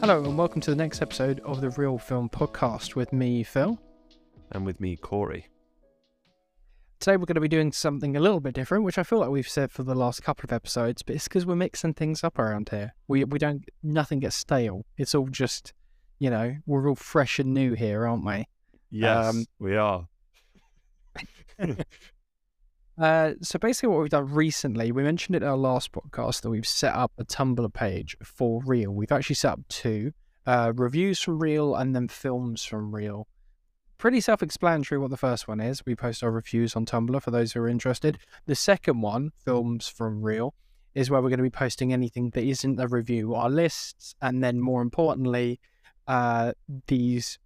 Hello, and welcome to the next episode of the REEL Film Podcast with me, Phil. And with me, Corey. Today, we're going to be doing something a little bit different, which I feel like we've said for the last couple of episodes, but it's because we're mixing things up around here. We we don't nothing gets stale. It's all just, you know, we're all fresh and new here, aren't we? Yes, Um, we are. Uh, so basically, what we've done recently, we mentioned it in our last podcast that we've set up a Tumblr page for REEL. We've actually set up two uh, reviews from REEL and then films from REEL. Pretty self explanatory what the first one is. We post our reviews on Tumblr for those who are interested. The second one, films from REEL, is where we're going to be posting anything that isn't a review, our lists, and then more importantly, uh, these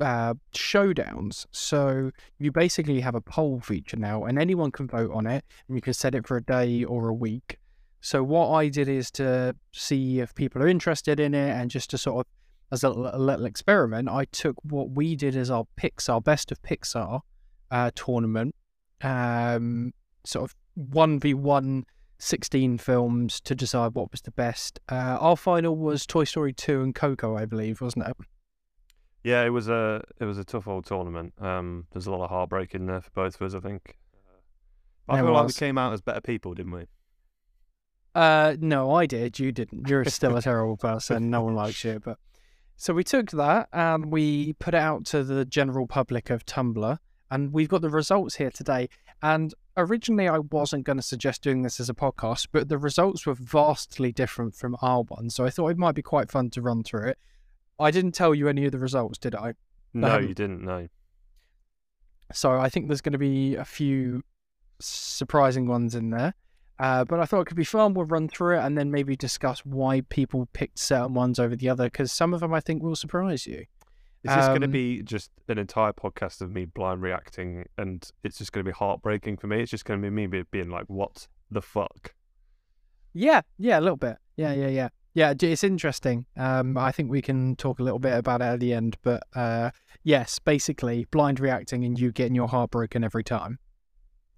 uh, showdowns. So you basically have a poll feature now, and anyone can vote on it, and you can set it for a day or a week. So what I did is to see if people are interested in it, and just to sort of as a, a little experiment, I took what we did as our Pixar Best of Pixar uh, tournament, um, sort of one v one. 16 films to decide what was the best. Uh, our final was Toy Story 2 and Coco, I believe, wasn't it? Yeah, it was a it was a tough old tournament. Um, there's a lot of heartbreak in there for both of us, I think. I There feel like we came out as better people, didn't we? Uh, no, I did. You didn't. You're still a terrible person. No one likes you. But so we took that and we put it out to the general public of Tumblr, and we've got the results here today. And originally, I wasn't going to suggest doing this as a podcast, but the results were vastly different from our one, so I thought it might be quite fun to run through it. I didn't tell you any of the results, did I? No, Um, you didn't. No. So I think there's going to be a few surprising ones in there. Uh, but I thought it could be fun. We'll run through it and then maybe discuss why people picked certain ones over the other, because some of them I think will surprise you. Is this going to um, be just an entire podcast of me blind reacting, and it's just going to be heartbreaking for me? It's just going to be me being like, "What the fuck?" Yeah, yeah, a little bit. Yeah, yeah, yeah. Yeah, it's interesting. Um, I think we can talk a little bit about it at the end. But uh, yes, basically, blind reacting and you getting your heart broken every time.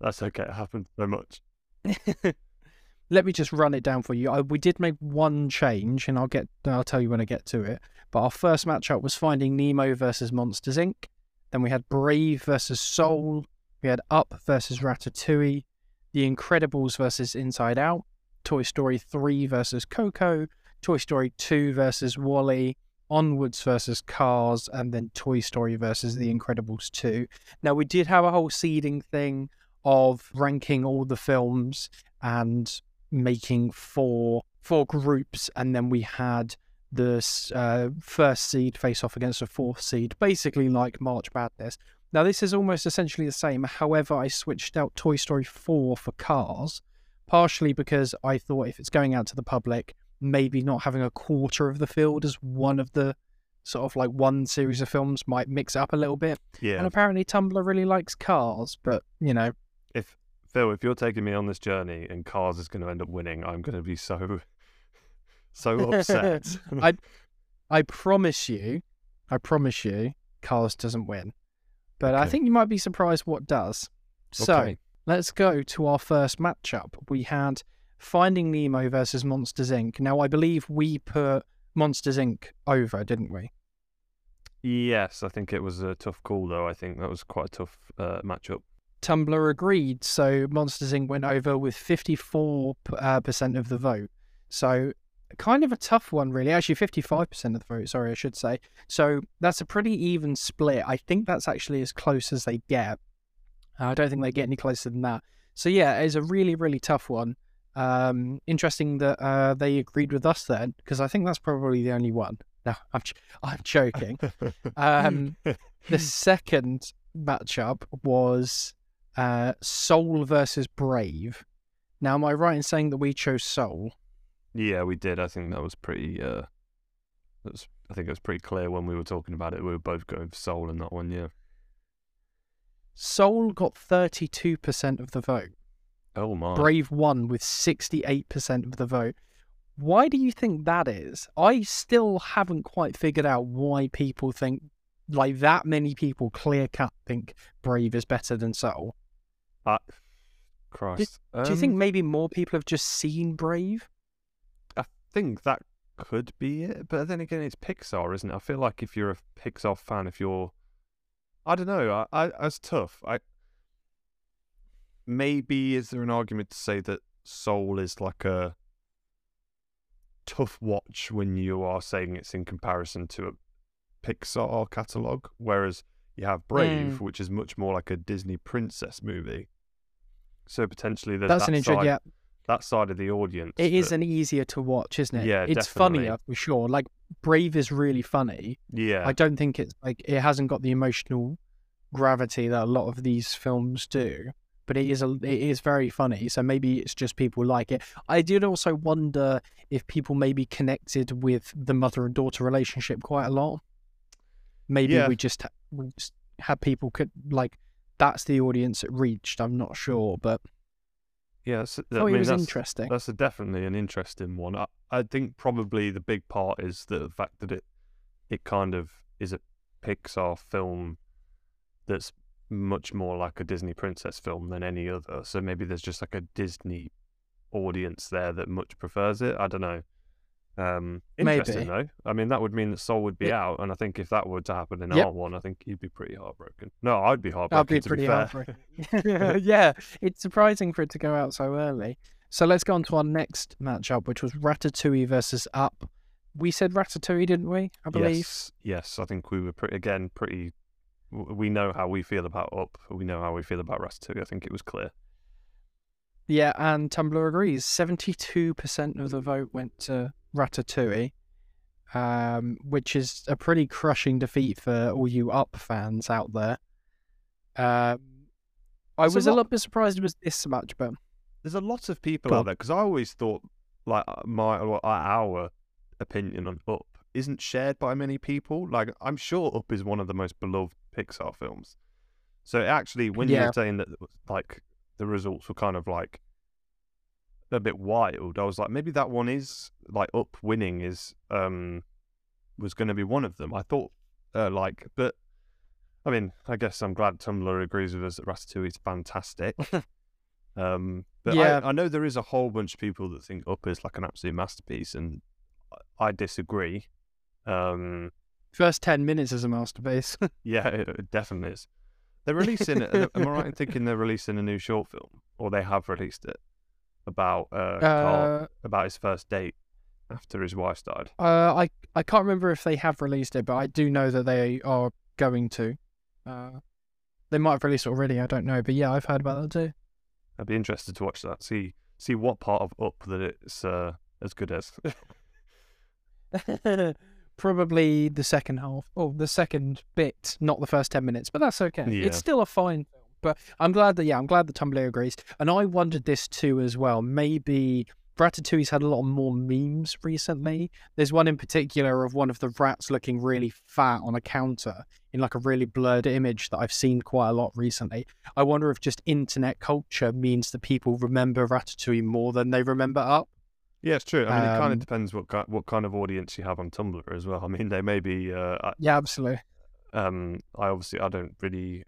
That's okay. It happens so much. Let me just run it down for you. I, we did make one change, and I'll get I'll tell you when I get to it. But our first matchup was Finding Nemo versus Monsters Inc. Then we had Brave versus Soul. We had Up versus Ratatouille. The Incredibles versus Inside Out. Toy Story 3 versus Coco. Toy Story 2 versus WALL-E. Onwards versus Cars, and then Toy Story versus The Incredibles 2. Now we did have a whole seeding thing of ranking all the films and making four four groups, and then we had the uh, first seed face off against the fourth seed, basically like March Madness. Now this is almost essentially the same. However, I switched out Toy Story 4 for Cars, partially because I thought if it's going out to the public, maybe not having a quarter of the field as one of the sort of like one series of films might mix it up a little bit. Yeah. And apparently Tumblr really likes Cars, but you know, if Phil, if you're taking me on this journey and Cars is going to end up winning, I'm going to be so so upset. I I promise you, I promise you, Cars doesn't win. But I think you might be surprised what does. So Okay. let's go to our first matchup. We had Finding Nemo versus Monsters Inc. Now I believe we put Monsters Inc. over, didn't we? Yes, I think it was a tough call though. I think that was quite a tough uh, matchup. Tumblr agreed, so Monsters Inc. went over with 54% uh, percent of the vote. So, kind of a tough one, really. Actually, 55% of the vote, sorry, I should say. So, that's a pretty even split. I think that's actually as close as they get. I don't think they get any closer than that. So, yeah, it's a really, really tough one. Um, interesting that uh, they agreed with us then, because I think that's probably the only one. No, I'm, j- I'm joking. Um, the second matchup was uh, Soul versus Brave. Now, am I right in saying that we chose Soul? yeah, we did. I think that was pretty. Uh, that was, I think it was pretty clear when we were talking about it. We were both going for Soul in that one. Yeah. Soul got 32% of the vote. Oh my. Brave won with 68% of the vote. Why do you think that is? I still haven't quite figured out why people think, like, that many people clear cut think Brave is better than Soul. I, Christ. Do you think Um, maybe more people have just seen Brave? I think that could be it, but then again, it's Pixar, isn't it? I feel like if you're a Pixar fan, if you're, I don't know, I, I it's tough. I maybe is there an argument to say that Soul is like a tough watch when you are saying it's in comparison to a Pixar catalog, whereas you have Brave, mm. which is much more like a Disney princess movie. So potentially there's That's that an side, Yeah, that side of the audience. it is an easier to watch, isn't it? Yeah, it's definitely. funnier for sure. Like Brave is really funny. yeah. I don't think it's like it hasn't got the emotional gravity that a lot of these films do. But it is a, it is very funny, so maybe it's just people like it. I did also wonder if people maybe connected with the mother and daughter relationship quite a lot. Maybe Yeah. we just we just had people could like that's the audience it reached. I'm not sure, but Yeah, that's, I mean, it was that's, interesting. That's a, definitely an interesting one. I, I think probably the big part is the fact that it it kind of is a Pixar film that's much more like a Disney princess film than any other. So maybe there's just like a Disney audience there that much prefers it. I don't know. Um, interesting Maybe. though. I mean, that would mean that Soul would be It- out, and I think if that were to happen in Yep. our one, I think he'd be pretty heartbroken. No, I'd be heartbroken. That'd be to pretty be fair. heartbreaking. yeah, it's surprising for it to go out so early. So let's go on to our next matchup, which was Ratatouille versus Up. We said Ratatouille, didn't we? I believe. Yes, yes. I think we were pretty again pretty. W- We know how we feel about Up. We know how we feel about Ratatouille. I think it was clear. Yeah, and Tumblr agrees. Seventy-two percent of the vote went to Ratatouille, um, which is a pretty crushing defeat for all you Up fans out there. Um, I It's a was a lot- little bit surprised it was this much, but There's a lot of people Go out there because I always thought like uh, my well, our opinion on Up isn't shared by many people. Like I'm sure Up is one of the most beloved Pixar films. So actually, when you Yeah. were saying that like the results were kind of like a bit wild, I was like maybe that one is like Up winning is um was going to be one of them. I thought uh, like, but I mean, I guess I'm glad Tumblr agrees with us that Ratatouille is fantastic. um, but Yeah. I, I know there is a whole bunch of people that think Up is like an absolute masterpiece, and I- I disagree. Um, first ten minutes is a masterpiece. yeah, it, it definitely is. They're releasing it. am I right in thinking they're releasing a new short film, or they have released it about uh, Carl, uh, about his first date after his wife died? Uh, I I can't remember if they have released it, but I do know that they are going to. Uh, they might have released it already. I don't know, but yeah, I've heard about that too. I'd be interested to watch that. See see what part of Up that it's uh, as good as. Probably the second half, or the second bit, not the first ten minutes, but that's okay. Yeah. It's still a fine film. But I'm glad that yeah, I'm glad that Tumblr agrees, and I wondered this too as well. Maybe Ratatouille's had a lot more memes recently. There's one in particular of one of the rats looking really fat on a counter in like a really blurred image that I've seen quite a lot recently. I wonder if just internet culture means that people remember Ratatouille more than they remember Up. Yeah, it's true. I mean, it kind Um, of depends what ki- what kind of audience you have on Tumblr as well. I mean, they may be. Uh, I- Yeah, absolutely. um, I obviously I don't really.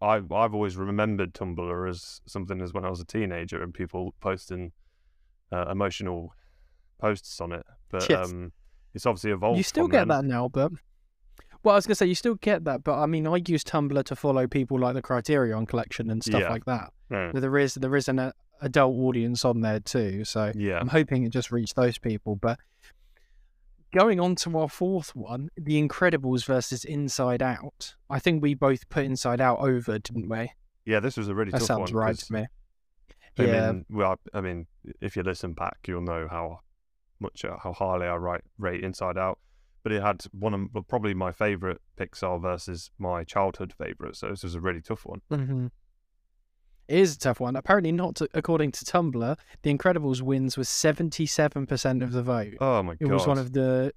I I've always remembered Tumblr as something as when I was a teenager and people posting uh, emotional posts on it. But Yes. um, it's obviously evolved. You still get that now, but well, I was gonna say you still get that, but I mean, I use Tumblr to follow people like the Criterion Collection and stuff Yeah. like that. Yeah. There is there is an uh, adult audience on there too, so Yeah. I'm hoping it just reached those people. But going on to our fourth one, The Incredibles versus Inside Out. I think we both put Inside Out over, didn't we? Yeah, this was a really That tough sounds one. right to me. I Yeah, mean, well, I mean, if you listen back, you'll know how much uh, how highly I write, rate Inside Out. But it had one of well, probably my favorite Pixar versus my childhood favorite. So this was a really tough one. hmm It is a tough one. Apparently, not to, according to Tumblr. The Incredibles wins with 77% of the vote. Oh my god. It was one of the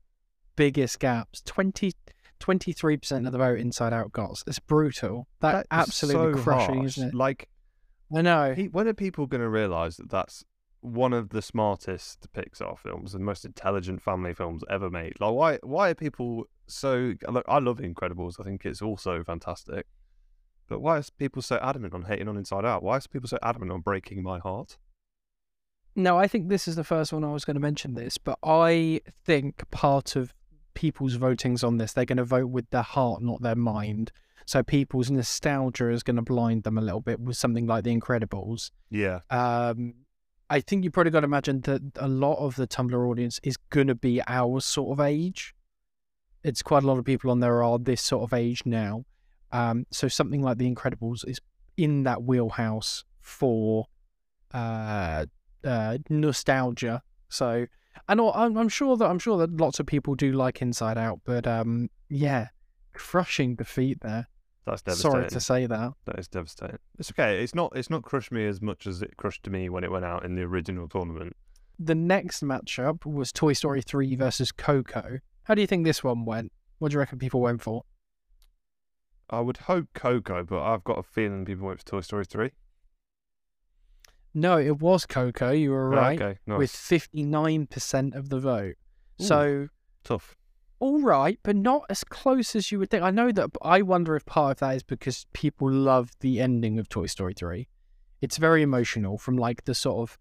biggest gaps. 20, 23% of the vote Inside Out got. It's brutal. That, That is absolutely so crushing, harsh. isn't it? Like, I know. he, when are people going to realize that that's one of the smartest Pixar films and most intelligent family films ever made? Like, why why are people so? Look, I love the Incredibles. I think it's also fantastic. But why are people so adamant on hating on Inside Out? Why are people so adamant on breaking my heart? No, I think this is the first one I was going to mention this, but I think part of people's votings on this, they're going to vote with their heart, not their mind. So people's nostalgia is going to blind them a little bit with something like The Incredibles. Yeah. Um, I think you probably got to imagine that a lot of the Tumblr audience is going to be our sort of age. It's quite a lot of people on there are this sort of age now. Um, so something like The Incredibles is in that wheelhouse for uh, uh, nostalgia. So, and I'm, I'm sure that I'm sure that lots of people do like Inside Out, but um, yeah, crushing defeat there. That's devastating. Sorry to say that. That is devastating. It's okay. It's not. It's not crushed me as much as it crushed me when it went out in the original tournament. The next matchup was Toy Story 3 versus Coco. How do you think this one went? What do you reckon people went for? I would hope Coco, but I've got a feeling people went for Toy Story 3. No, it was Coco. You were ah, right. Okay, nice. With 59% of the vote. So, Tough. all right, but not as close as you would think. I know that I wonder if part of that is because people love the ending of Toy Story 3. It's very emotional from like the sort of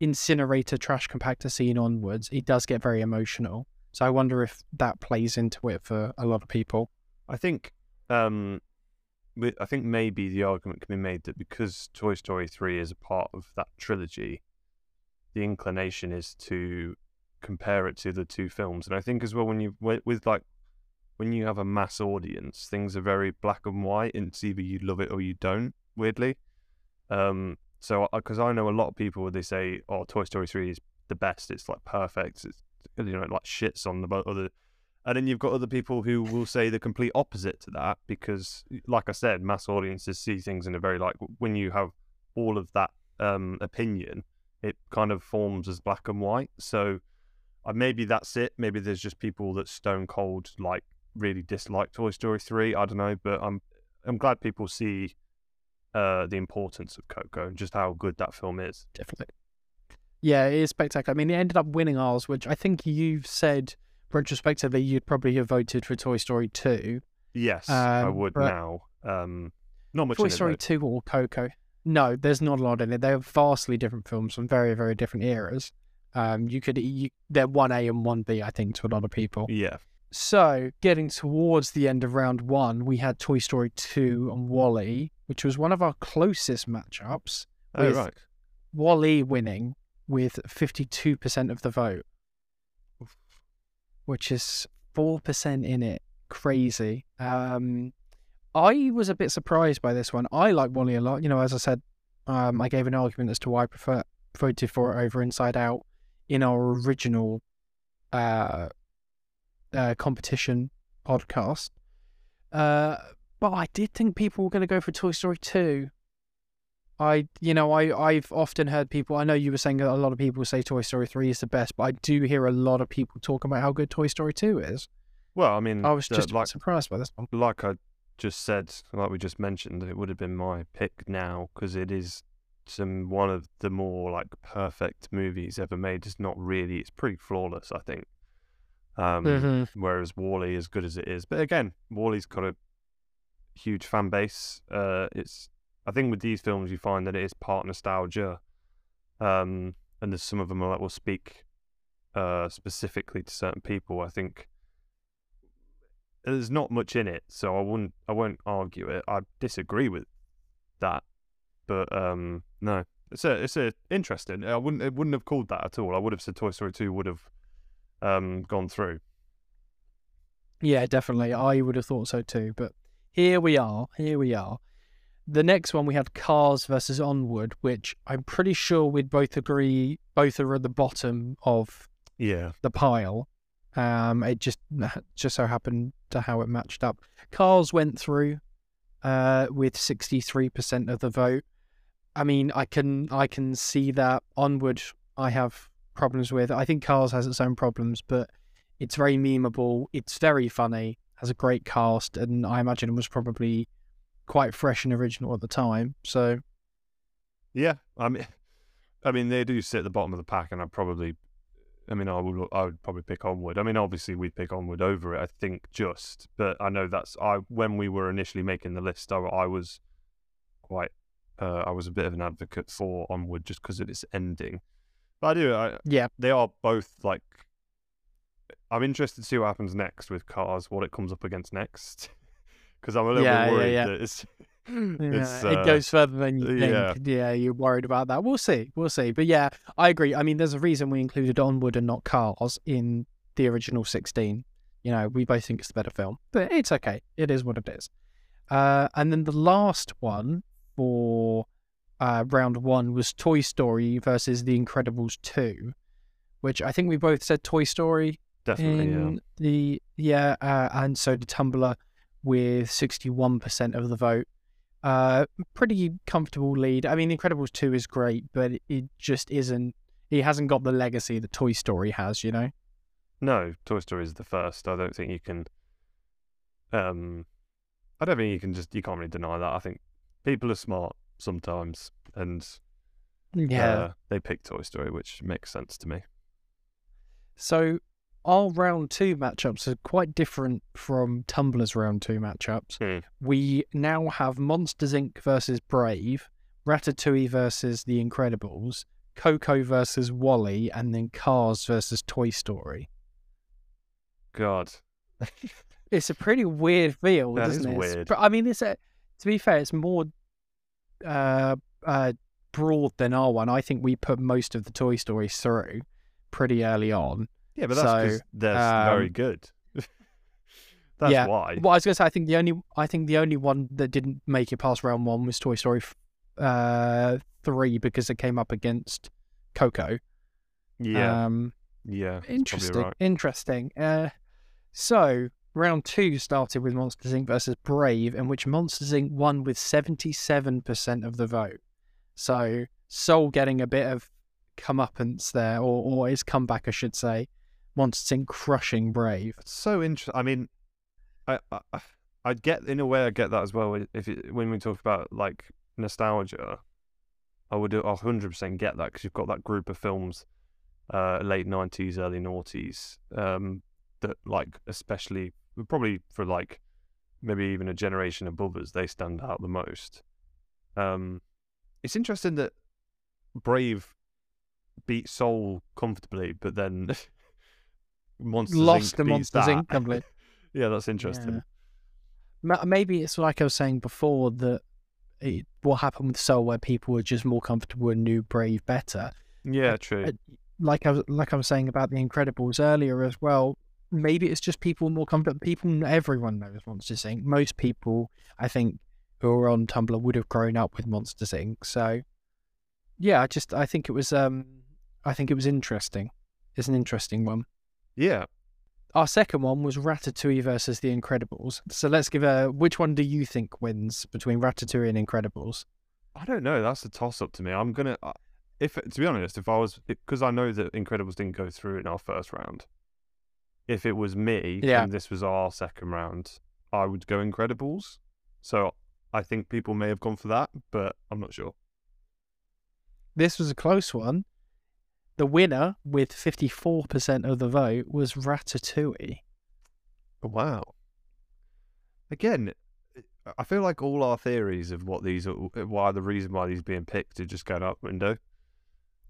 incinerator trash compactor scene onwards. It does get very emotional. So I wonder if that plays into it for a lot of people. I think um, I think maybe the argument can be made that because Toy Story 3 is a part of that trilogy, the inclination is to compare it to the two films. And I think as well when you with, like when you have a mass audience, things are very black and white. And it's either you love it or you don't. Weirdly, um, so because I know a lot of people they say, "Oh, Toy Story 3 is the best. It's like perfect. It's you know like shits on the other." And then you've got other people who will say the complete opposite to that because, like I said, mass audiences see things in a very like when you have all of that um, opinion, it kind of forms as black and white. So uh, maybe that's it. Maybe there's just people that stone cold like really dislike Toy Story three. I don't know, but I'm I'm glad people see uh, the importance of Coco and just how good that film is. Definitely. Yeah, it is spectacular. I mean, it ended up winning ours, which I think you've said retrospectively you'd probably have voted for Toy Story 2. Yes, I Um, would now. Um, not much Toy it, Story though. 2 or Coco. No, there's not a lot in it. They're vastly different films from very, very different eras. Um, you could, you, they're 1A and 1B, I think, to a lot of people. Yeah. So, getting towards the end of round one, we had Toy Story 2 and WALL-E, which was one of our closest matchups. Oh right. WALL-E winning with 52% of the vote, which is 4% in it. Crazy. Um, I was a bit surprised by this one. I like WALL-E a lot. You know, as I said, um, I gave an argument as to why I prefer voted for it over Inside Out in our original uh, uh, competition podcast. Uh, but I did think people were going to go for Toy Story 2. I, you know, I, I've often heard people, I know you were saying that a lot of people say Toy Story 3 is the best, but I do hear a lot of people talk about how good Toy Story 2 is. Well, I mean, I was just like surprised by this one. like I just said, like we just mentioned, it would have been my pick now because it is some one of the more like perfect movies ever made. It's not really, it's pretty flawless, I think. Um, Mhm. Whereas WALL-E, as good as it is, but again, WALL-E's got a huge fan base. Uh, it's I think with these films you find that it is part nostalgia, um, and there's some of them that will speak uh, specifically to certain people. I think there's not much in it, so I wouldn't I won't argue it. I disagree with that, but um, no, it's a it's a interesting. I wouldn't it wouldn't have called that at all. I would have said Toy Story two would have um gone through. Yeah, definitely. I would have thought so too. But here we are. Here we are. The next one we had Cars versus Onward, which I'm pretty sure we'd both agree both are at the bottom of Yeah, the pile. Um, it just just so happened to how it matched up. Cars went through uh, with 63% of the vote. I mean, I can I can see that onward. I have problems with. I think Cars has its own problems, but it's very memeable. It's very funny. Has a great cast, and I imagine it was probably quite fresh and original at the time. So yeah. I mean, I mean they do sit at the bottom of the pack, and I probably I mean, I would I would probably pick Onward. I mean, obviously we'd pick Onward over it. I think just, but I know that's I when we were initially making the list, I, I was quite uh, I was a bit of an advocate for Onward just because of its ending. But I do. I, Yeah. they are both like. I'm interested to see what happens next with Cars, what it comes up against next, because I'm a little Yeah, bit worried yeah. that it's. Yeah, it's, it uh, goes further than you think. yeah. Yeah. you're worried about that. We'll see. We'll see. But yeah, I agree. I mean, there's a reason we included Onward and not Cars in the original 16. You know, we both think it's the better film, but it's okay. It is what it is. Uh, and then the last one for uh, round one was Toy Story versus The Incredibles 2, which I think we both said Toy Story Definitely, yeah. in the yeah, uh, and so the Tumblr with sixty one percent of the vote. Uh, pretty comfortable lead. I mean, Incredibles two is great, but it, just isn't. He hasn't got the legacy that Toy Story has. You know. No, Toy Story is the first. I don't think you can. Um, I don't think you can just you can't really deny that. I think people are smart sometimes, and uh, they pick Toy Story, which makes sense to me. So our round two matchups are quite different from Tumblr's round two matchups. Hmm. We now have Monsters Inc. versus Brave, Ratatouille versus The Incredibles, Coco versus WALL-E, and then Cars versus Toy Story. God, It's a pretty weird field, That isn't is it? Weird. I mean, it's a, to be fair, it's more uh, uh, broad than our one. I think we put most of the Toy Story through pretty early on. Yeah, but that's because So, they're s- very um, good. that's yeah. why. Well, I was gonna say, I think the only, I think the only one that didn't make it past round one was Toy Story uh, three because it came up against Coco. Yeah, Um, yeah. Interesting. right. Interesting. Uh, so round two started with Monsters Inc. versus Brave, in which Monsters Inc. won with seventy-seven percent of the vote. So Soul getting a bit of comeuppance there, or or his comeback, I should say. Monsters in crushing Brave. It's so interesting. I mean, I, I I- get in a way I get that as well. If it, when we talk about like nostalgia, I would hundred percent get that because you've got that group of films, uh, late nineties, early noughties, um, that like especially probably for like maybe even a generation above us, they stand out the most. Um, it's interesting that Brave beat Soul comfortably, but then Monsters Lost Inc. the Monsters that. Inc. completely. yeah, that's interesting. Yeah. Maybe it's like I was saying before that it, what happened with Soul, where people were just more comfortable and knew Brave better. Yeah, true. Like I was like I was saying about the Incredibles earlier as well. Maybe it's just people more comfortable. People, everyone knows Monsters Inc. Most people, I think, who are on Tumblr would have grown up with Monsters Inc. So, yeah, I just I think it was um I think it was interesting. It's an interesting one. Yeah. Our second one was Ratatouille versus The Incredibles. So let's give a which one do you think wins between Ratatouille and Incredibles? I don't know. That's a toss up to me. I'm gonna, if to be honest, if I was because I know that Incredibles didn't go through in our first round. If it was me Yeah. and this was our second round, I would go Incredibles. So I think people may have gone for that, but I'm not sure. This was a close one. The winner, with 54% of the vote, was Ratatouille. Wow. Again, I feel like all our theories of what these are, why the reason why these being picked are just going out the window.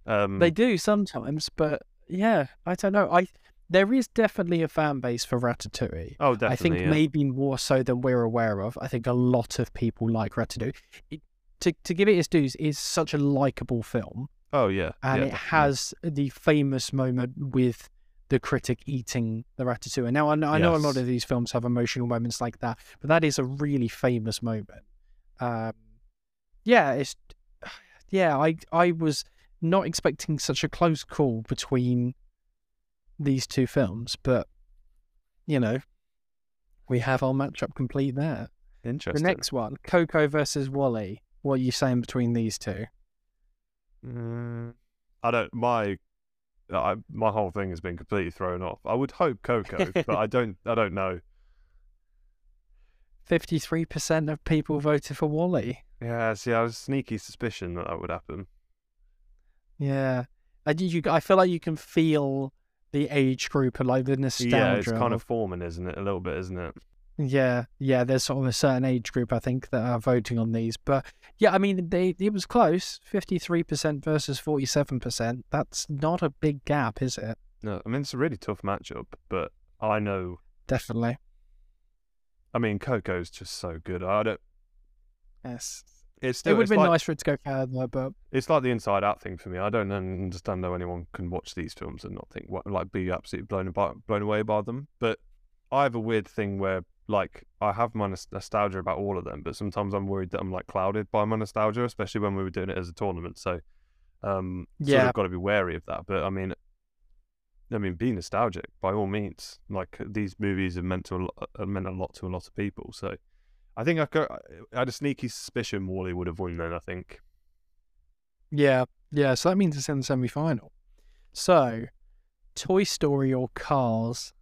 Um, They do sometimes, but yeah, I don't know. I There is definitely a fan base for Ratatouille. oh, definitely. I think yeah. maybe more so than we're aware of. I think a lot of people like Ratatouille. It, to, to give it its dues, it's such a likable film. Oh yeah, and yeah, it definitely. has the famous moment with the critic eating the ratatouille. Now, I know, I know a lot of these films have emotional moments like that, but that is a really famous moment. Um, yeah, it's yeah. I I was not expecting such a close call between these two films, but you know, we have our matchup complete there. interesting. The next one, Coco versus WALL-E. What are you saying between these two? Mm, I don't. My I, my whole thing has been completely thrown off. I would hope Coco, but I don't. I don't know. 53% of people voted for WALL-E. Yeah, see, I was a sneaky suspicion that that would happen. Yeah. I, you, I feel like you can feel the age group and like the nostalgia. Yeah, it's kind of forming, isn't it? A little bit, isn't it? Yeah, yeah. There's sort of a certain age group I think that are voting on these, but yeah, I mean they it was close, fifty three percent versus forty seven percent. That's not a big gap, is it? No, I mean it's a really tough matchup, but I know. Definitely. I mean, Coco's just so good. I don't. Yes. It's still, it would have been like, nice for it to go further, but It's like the Inside Out thing for me. I don't understand how anyone can watch these films and not think what like be absolutely blown about, blown away by them. But I have a weird thing where like I have my nostalgia about all of them, but sometimes I'm worried that I'm like clouded by my nostalgia, especially when we were doing it as a tournament. So um, sort Yeah. of got to be wary of that. But I mean, I mean, be nostalgic by all means. Like these movies have meant to a lot, uh, meant a lot to a lot of people. So I think I, go, I had a sneaky suspicion WALL-E would have won then. I think. yeah, yeah. So that means it's in the semi final. So, Toy Story or Cars?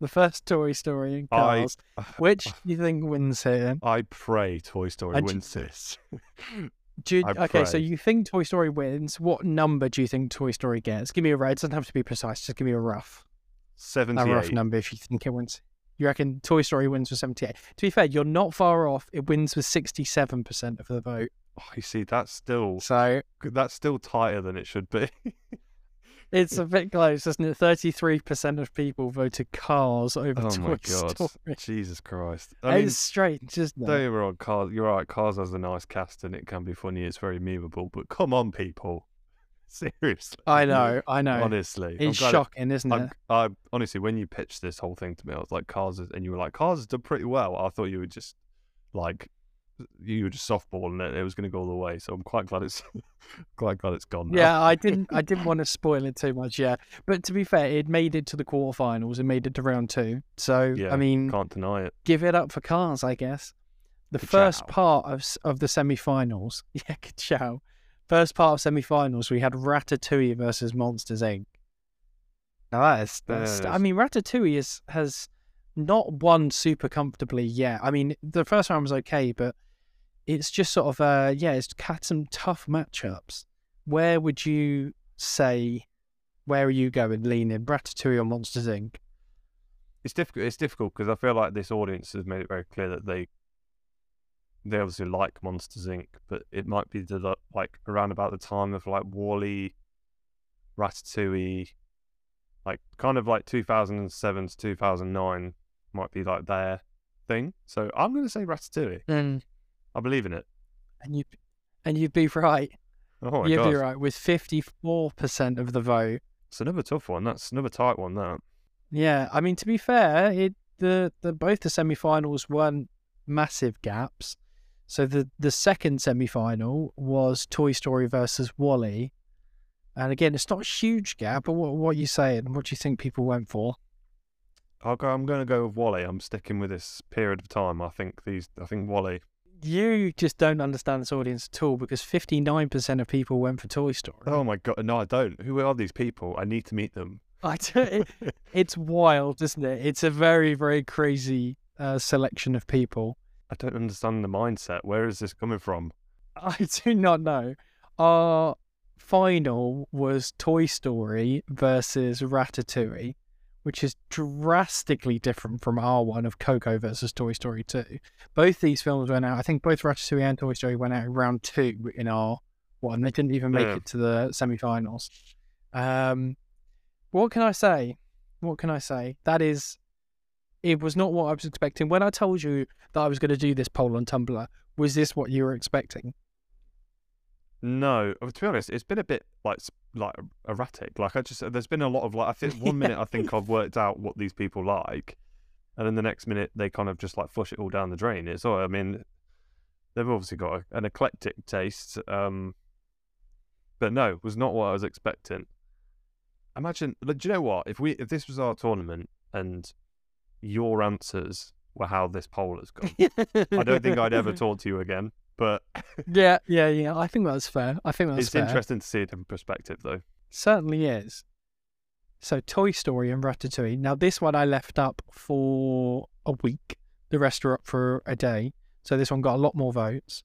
The first Toy Story and I- Cars. Which do you think wins here? I pray Toy Story I ju- wins this. Do you, I okay, so you think Toy Story wins? What number do you think Toy Story gets? Give me a rough. It doesn't have to be precise. Just give me a rough, a rough number if you think it wins. You reckon Toy Story wins with seventy-eight? To be fair, you're not far off. It wins with sixty-seven percent of the vote. Oh, you see, that's still So that's still tighter than it should be. it's a bit close, isn't it? Thirty-three percent of people voted Cars over oh Toy my god, Story. Jesus Christ! I mean, it's strange, isn't don't it? get wrong, Cars. You're right. Cars has a nice cast and it can be funny. It's very memeable. But come on, people, seriously. I know, I know. Honestly, it's glad it- shocking, isn't it? I honestly, when you pitched this whole thing to me, I was like, "Cars," is, and you were like, "Cars has done pretty well." I thought you would just like you were just softballing it. It was going to go all the way. So I'm quite glad it's quite glad it's gone. Now. Yeah, I didn't. I didn't want to spoil it too much. Yeah, but to be fair, it made it to the quarterfinals. It made it to round two. So Yeah, I mean, can't deny it. give it up for cars, I guess. The Ka-chow. first part of of the semi-finals, yeah, ciao. First part of semi-finals, we had Ratatouille versus Monsters Inc. Now that is, that's, I mean, Ratatouille is, has not won super comfortably yet. I mean, the first round was okay, but it's just sort of, uh, yeah, it's had some tough matchups. Where would you say, where are you going, leaning, Ratatouille or Monsters Inc? It's difficult. It's difficult because I feel like this audience has made it very clear that they they obviously like Monsters Inc. But it might be the the- like around about the time of like WALL-E, Ratatouille, like kind of like 2007 to 2009 might be like their thing. So I'm going to say Ratatouille. Mm. I believe in it. And you, and you'd be right. Oh You'd god, be right with fifty-four percent of the vote. it's another tough one. That's another tight one. That Yeah, I mean to be fair, it the, the both the semi-finals weren't massive gaps. So the the second semi-final was Toy Story versus WALL-E, and again, it's not a huge gap. But what what are you saying? What do you think people went for? I'll go. I'm going to go with WALL-E. I'm sticking with this period of time. I think these. I think WALL-E. You just don't understand this audience at all because fifty-nine percent of people went for Toy Story. Oh my god! No, I don't. Who are these people? I need to meet them. I it, it's wild, isn't it? It's a very very crazy uh, selection of people. I don't understand the mindset. Where is this coming from? I do not know. Our final was Toy Story versus Ratatouille, which is drastically different from our one of Coco versus Toy Story 2. Both these films went out, I think both Ratatouille and Toy Story went out in round two in our one. They didn't even make Yeah. it to the semi finals. Um, what can I say? What can I say? That is, it was not what I was expecting. When I told you that I was going to do this poll on Tumblr, was this what you were expecting? No, uh, to be honest, it's been a bit like like erratic. Like I just, there's been a lot of like. I think one minute I think I've worked out what these people like, and then the next minute they kind of just like flush it all down the drain. It's all. I mean, they've obviously got a, an eclectic taste. Um, but no, was not what I was expecting. Imagine, like, do you know what? If we, if this was our tournament and your answers were how this poll has gone, I don't think I'd ever talk to you again. But Yeah, yeah, yeah. I think that's fair. I think that's it's fair. interesting to see a different perspective, though. Certainly is. So Toy Story and Ratatouille. Now this one I left up for a week. The rest are up for a day. So this one got a lot more votes.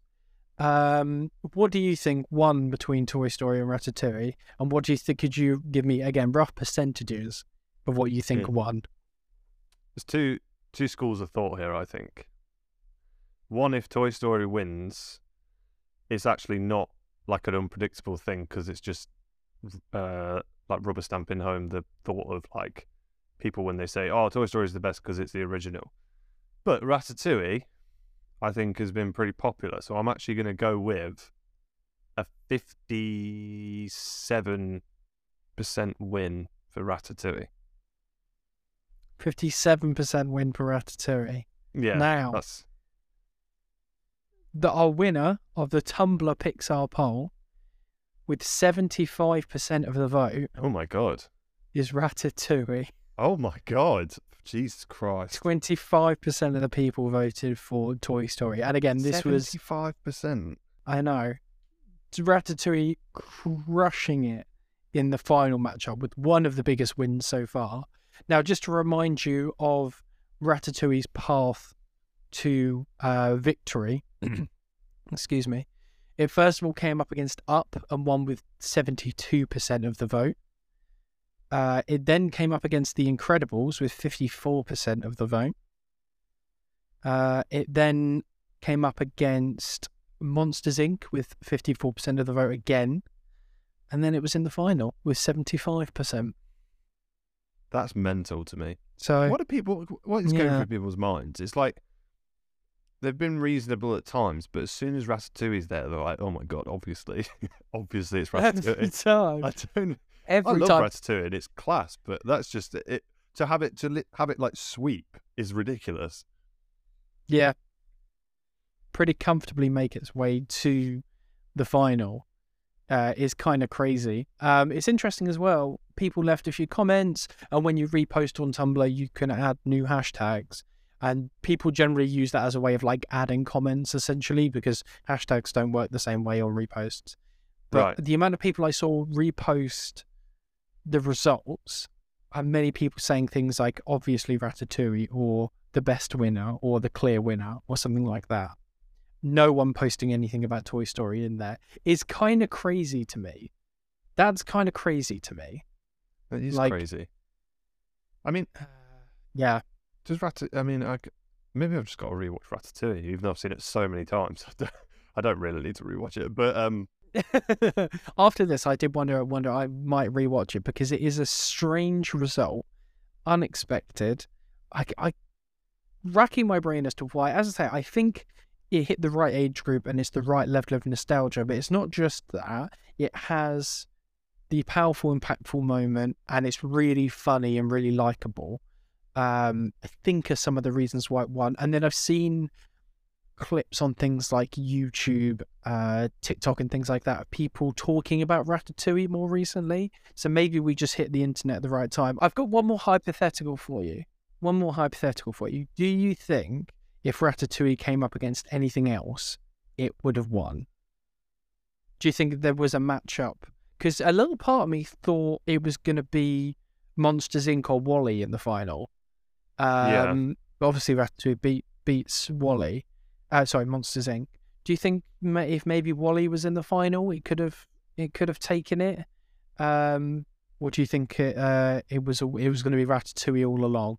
Um, what do you think won between Toy Story and Ratatouille? And what do you think? Could you give me again rough percentages of what you think Yeah. won? There's two two schools of thought here. I think. One, if Toy Story wins, it's actually not like an unpredictable thing because it's just uh, like rubber stamping home the thought of like people when they say, "Oh, Toy Story is the best because it's the original." But Ratatouille, I think, has been pretty popular. So I'm actually going to go with a 57% win for Ratatouille. Fifty-seven percent win for Ratatouille. Yeah, now, that's the our winner of the Tumblr Pixar poll, with seventy-five percent of the vote, oh my god. is Ratatouille. Oh my god. Jesus Christ. Twenty-five percent of the people voted for Toy Story, and again, this was 75%. I know. Ratatouille crushing it in the final matchup with one of the biggest wins so far. Now, just to remind you of Ratatouille's path to uh, victory, excuse me, it first of all came up against Up and won with 72% of the vote. Uh, it then came up against The Incredibles with 54% of the vote. Uh, it then came up against Monsters Inc. with 54% of the vote again. And then it was in the final with 75%. That's mental to me. So, What are people what is going through people's minds? It's like they've been reasonable at times, but as soon as Ratatouille's there, they're like, "Oh my god, obviously, obviously it's every Ratatouille." time, I don't. I love time. Ratatouille and it's class, but that's just it. To have it to li- have it like sweep is ridiculous. Yeah. Pretty comfortably make its way to the final uh, is kind of crazy. Um, it's interesting as well. People left a few comments, and when you repost on Tumblr, you can add new hashtags. And people generally use that as a way of like adding comments essentially because hashtags don't work the same way on reposts. But Right. the amount of people I saw repost the results and many people saying things like obviously Ratatouille or the best winner or the clear winner or something like that. No one posting anything about Toy Story in there is kind of crazy to me. That's kind of crazy to me. It is Like- crazy. I mean, Yeah. Does Ratatouille? I mean, I maybe I've just got to rewatch Ratatouille, even though I've seen it so many times. I don't, I don't really need to rewatch it, but um, After this, I did wonder. Wonder I might rewatch it because it is a strange result, unexpected. I, I racking my brain as to why. As I say, I think it hit the right age group and it's the right level of nostalgia. But it's not just that; it has the powerful, impactful moment, and it's really funny and really likable. Um, I think are some of the reasons why it won. And then I've seen clips on things like YouTube, uh, TikTok, and things like that of people talking about Ratatouille more recently. So maybe we just hit the internet at the right time. I've got one more hypothetical for you. One more hypothetical for you. Do you think if Ratatouille came up against anything else, it would have won? Do you think there was a matchup? Because a little part of me thought it was going to be Monsters Inc. or WALL-E in the final. Yeah. Um, but obviously, Ratatouille beat, beats WALL-E. Uh, sorry, Monsters Inc. Do you think if maybe WALL-E was in the final, it could have it could have taken it? Um, or do you think it uh, it was a, it was going to be Ratatouille all along?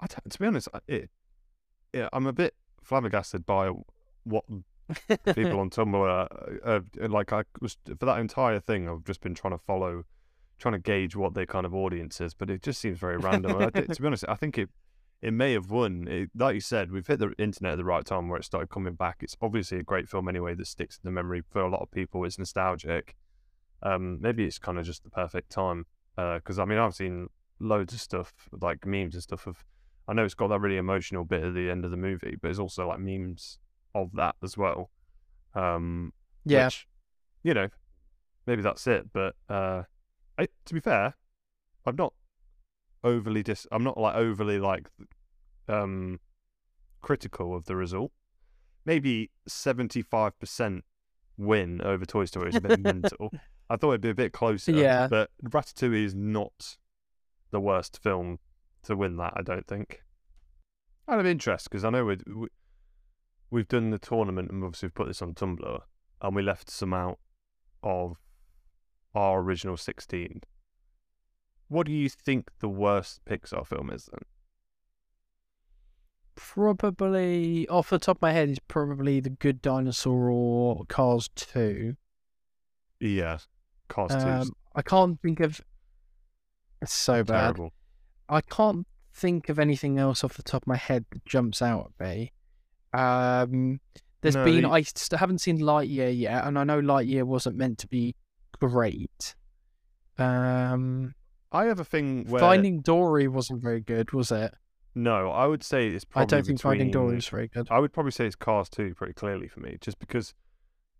I don't, to be honest, I- it, yeah, I'm a bit flabbergasted by what people on Tumblr uh, uh, like. I was for that entire thing. I've just been trying to follow, trying to gauge what their kind of audience is, but it just seems very random. I, to be honest, I think it it may have won. It, like you said, we've hit the internet at the right time where it started coming back. It's obviously a great film anyway that sticks in the memory for a lot of people. It's nostalgic. Um, maybe it's kind of just the perfect time because I mean I've seen loads of stuff like memes and stuff of. I know it's got that really emotional bit at the end of the movie, but it's also like memes of that as well. Um, Yeah, which, you know, maybe that's it. But uh, I, to be fair, I'm not overly dis. I'm not like overly like um critical of the result. Maybe seventy five percent win over Toy Story is a bit mental. I thought it'd be a bit closer. Yeah. but Ratatouille is not the worst film to win that. I don't think. Out of interest, because I know we're we- we've done the tournament and obviously we've put this on Tumblr and we left some out of our original 16. What do you think the worst Pixar film is then? Probably off the top of my head is probably the Good Dinosaur or Cars Two. Yeah, Cars 2 Um, I can't think of. It's so bad. terrible. I can't think of anything else off the top of my head that jumps out at me. Um, there's No, been I haven't seen Lightyear yet, and I know Lightyear wasn't meant to be great. Um, I have a thing where Finding Dory wasn't very good, was it? no, I would say it's probably I don't think Finding between- Dory was very good. I would probably say it's Cars 2 pretty clearly for me, just because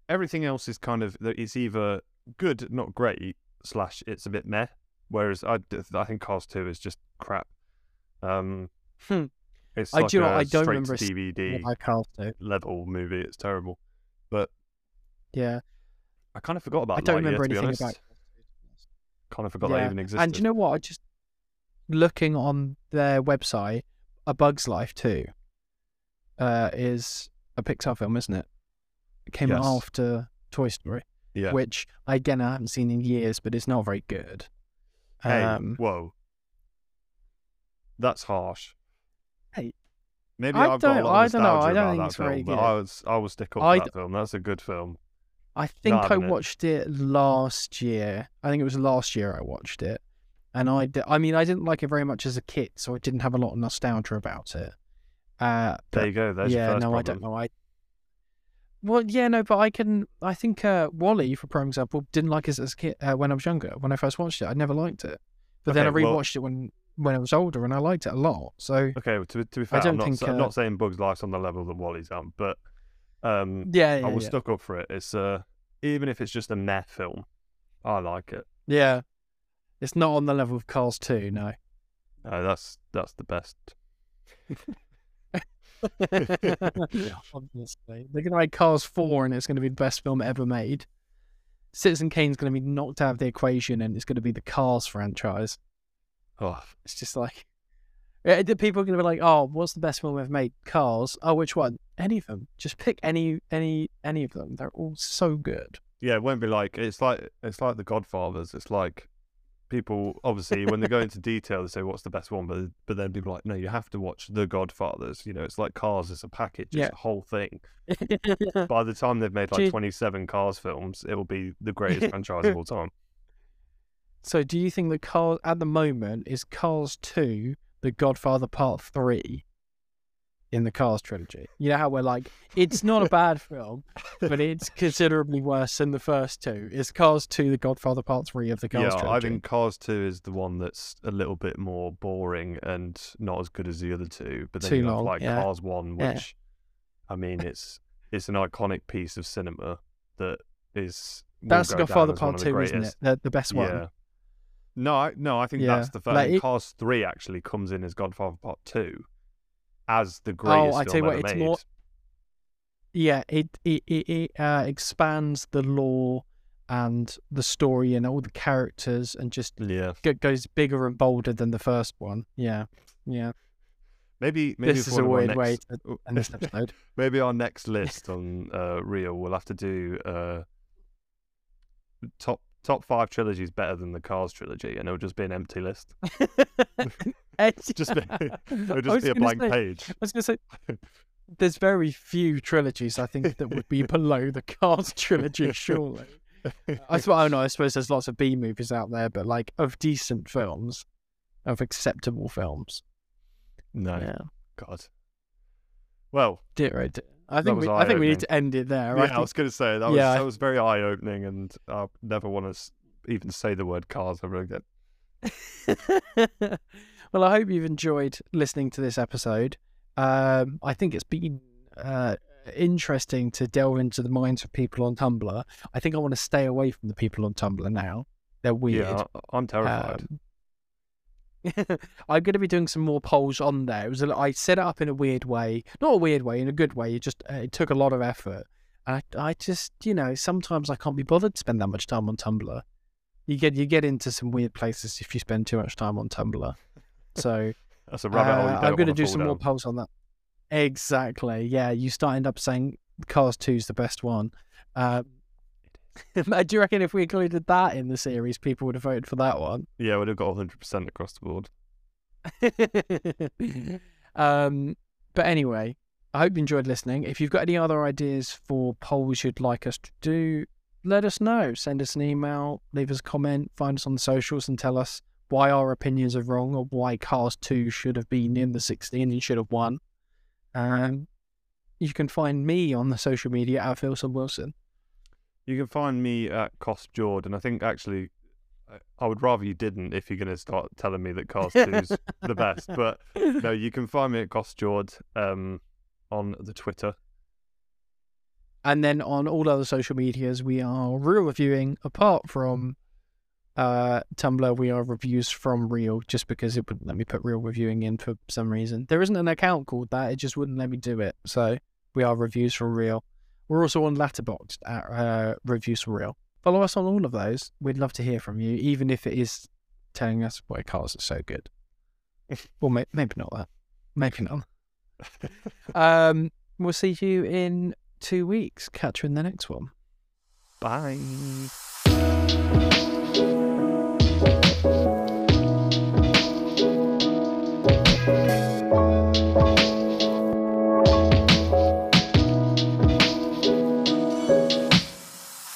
everything else is kind of it's either good, not great, slash it's a bit meh. Whereas I, I think Cars 2 is just crap. Um, Hmm. it's I like do a I don't straight remember to a DVD I Cars Two. level movie. It's terrible. But Yeah, I kind of forgot about I don't Lightyear, remember anything about. Kind of forgot that even existed. And do you know what? I just looking on their website, A Bug's Life too, uh, is a Pixar film, isn't it? It came Yes. after Toy Story, yeah. which again I haven't seen in years, but it's not very good. Hey, Um, whoa. That's harsh. Hey, Maybe I I've got a don't- lot I don't know, I don't think it's film, very good. I was I will stick up I for d- that film. That's a good film. I think I it. watched it last year. I think it was last year I watched it, and I, di- I mean, I didn't like it very much as a kid, so I didn't have a lot of nostalgia about it. Uh, There you go. There's yeah, your first no, problem. I don't know. I well, yeah, no, but I can. I think uh, WALL-E, for prime example, didn't like it as a kid uh, when I was younger. When I first watched it, I never liked it, but then I Okay, well- rewatched it when when I was older, and I liked it a lot. So Okay, to, to be fair, don't I'm, not, think, sa- I'm uh, not saying Bugs Life's on the level that WALL-E's on, but um, yeah, yeah, I was yeah. stuck up for it. It's uh, even if it's just a meh film, I like it. yeah. It's not on the level of Cars Two, no. Uh, that's that's the best. Obviously, they're going to make Cars Four, and it's going to be the best film ever made. Citizen Kane's going to be knocked out of the equation, and it's going to be the Cars franchise. Oh, It's just like yeah, people are going to be like, "Oh, what's the best film ever made? Cars? Oh, which one? Any of them? Just pick any, any, any of them. They're all so good." yeah, it won't be like it's like it's like The Godfathers. It's like people obviously when they go into detail they say what's the best one, but but then people are like no, you have to watch The Godfathers. You know, it's like Cars as a package, it's Yeah. a whole thing. By the time they've made like you- 27 Cars films, it will be the greatest franchise of all time. so, do you think that Cars at the moment is Cars Two, The Godfather Part Three, in the Cars trilogy? You know how we're like, it's not a bad film, but it's considerably worse than the first two. Is Cars Two, The Godfather Part Three of the Cars yeah, trilogy? I think Cars 2 is the one that's a little bit more boring and not as good as the other two. But then Too you have long, like yeah. Cars 1, Yeah. which, I mean, it's it's an iconic piece of cinema that is. That's The go Godfather Part Two, isn't it? The, the best one. No, I, no, I think Yeah, that's the first. like it- Cars 3 actually comes in as Godfather Part 2 as the greatest Oh, I tell you what, it's made. more- Yeah, it it it, it uh, expands the lore and the story and all the characters and just Yeah. g- goes bigger and bolder than the first one. Yeah, yeah. Maybe, maybe this is a one of our weird way next- to end this episode. Maybe our next list on uh, REEL, we'll have to do uh, top top five trilogies better than the Cars trilogy, and it'll just be an empty list. Just be, it'll just be a blank say- page. I was going to say, there's very few trilogies I think that would be below the Cars trilogy, surely. I suppose, I don't know, I suppose there's lots of B movies out there, but like of decent films, of acceptable films. no, Yeah. God. Well, Dear, oh dear. I think we, I think we need to end it there. yeah, I I, was going to say that was Yeah. that was very eye opening, and I never want to even say the word cars ever again. well, I hope you've enjoyed listening to this episode. Um, I think it's been uh, interesting to delve into the minds of people on Tumblr. I think I want to stay away from the people on Tumblr now. They're weird. Yeah, I'm terrified. Um, I'm going to be doing some more polls on there. It was a, I set it up in a weird way, not a weird way, in a good way. It just uh, it took a lot of effort. I I just you know sometimes I can't be bothered to spend that much time on Tumblr. You get you get into some weird places if you spend too much time on Tumblr. So That's a rabbit hole. Uh, I'm going to do some more polls on that. Exactly. Yeah, you start end up saying Cars 2 is the best one. Um, do you reckon if we included that in the series, people would have voted for that one? Yeah, we'd have got 100% across the board. um, but anyway, I hope you enjoyed listening. If you've got any other ideas for polls you'd like us to do, let us know. Send us an email, leave us a comment, find us on the socials, and tell us why our opinions are wrong or why Cars 2 should have been in the 16 and should have won. Um, you can find me on the social media at Philson Wilson. You can find me at Cost Jordan. I think actually, I would rather you didn't if you're going to start telling me that 2 is the best. But no, you can find me at Cost Jord um, on the Twitter. And then on all other social medias, we are REEL reviewing. Apart from uh, Tumblr, we are reviews from REEL, just because it wouldn't let me put REEL reviewing in for some reason. There isn't an account called that; it just wouldn't let me do it. So we are reviews from REEL. We're also on Letterboxd at uh, reviews for REEL. Follow us on all of those. We'd love to hear from you, even if it is telling us why cars are so good. well, may- maybe not that. Maybe not. um, we'll see you in two weeks. Catch you in the next one. Bye.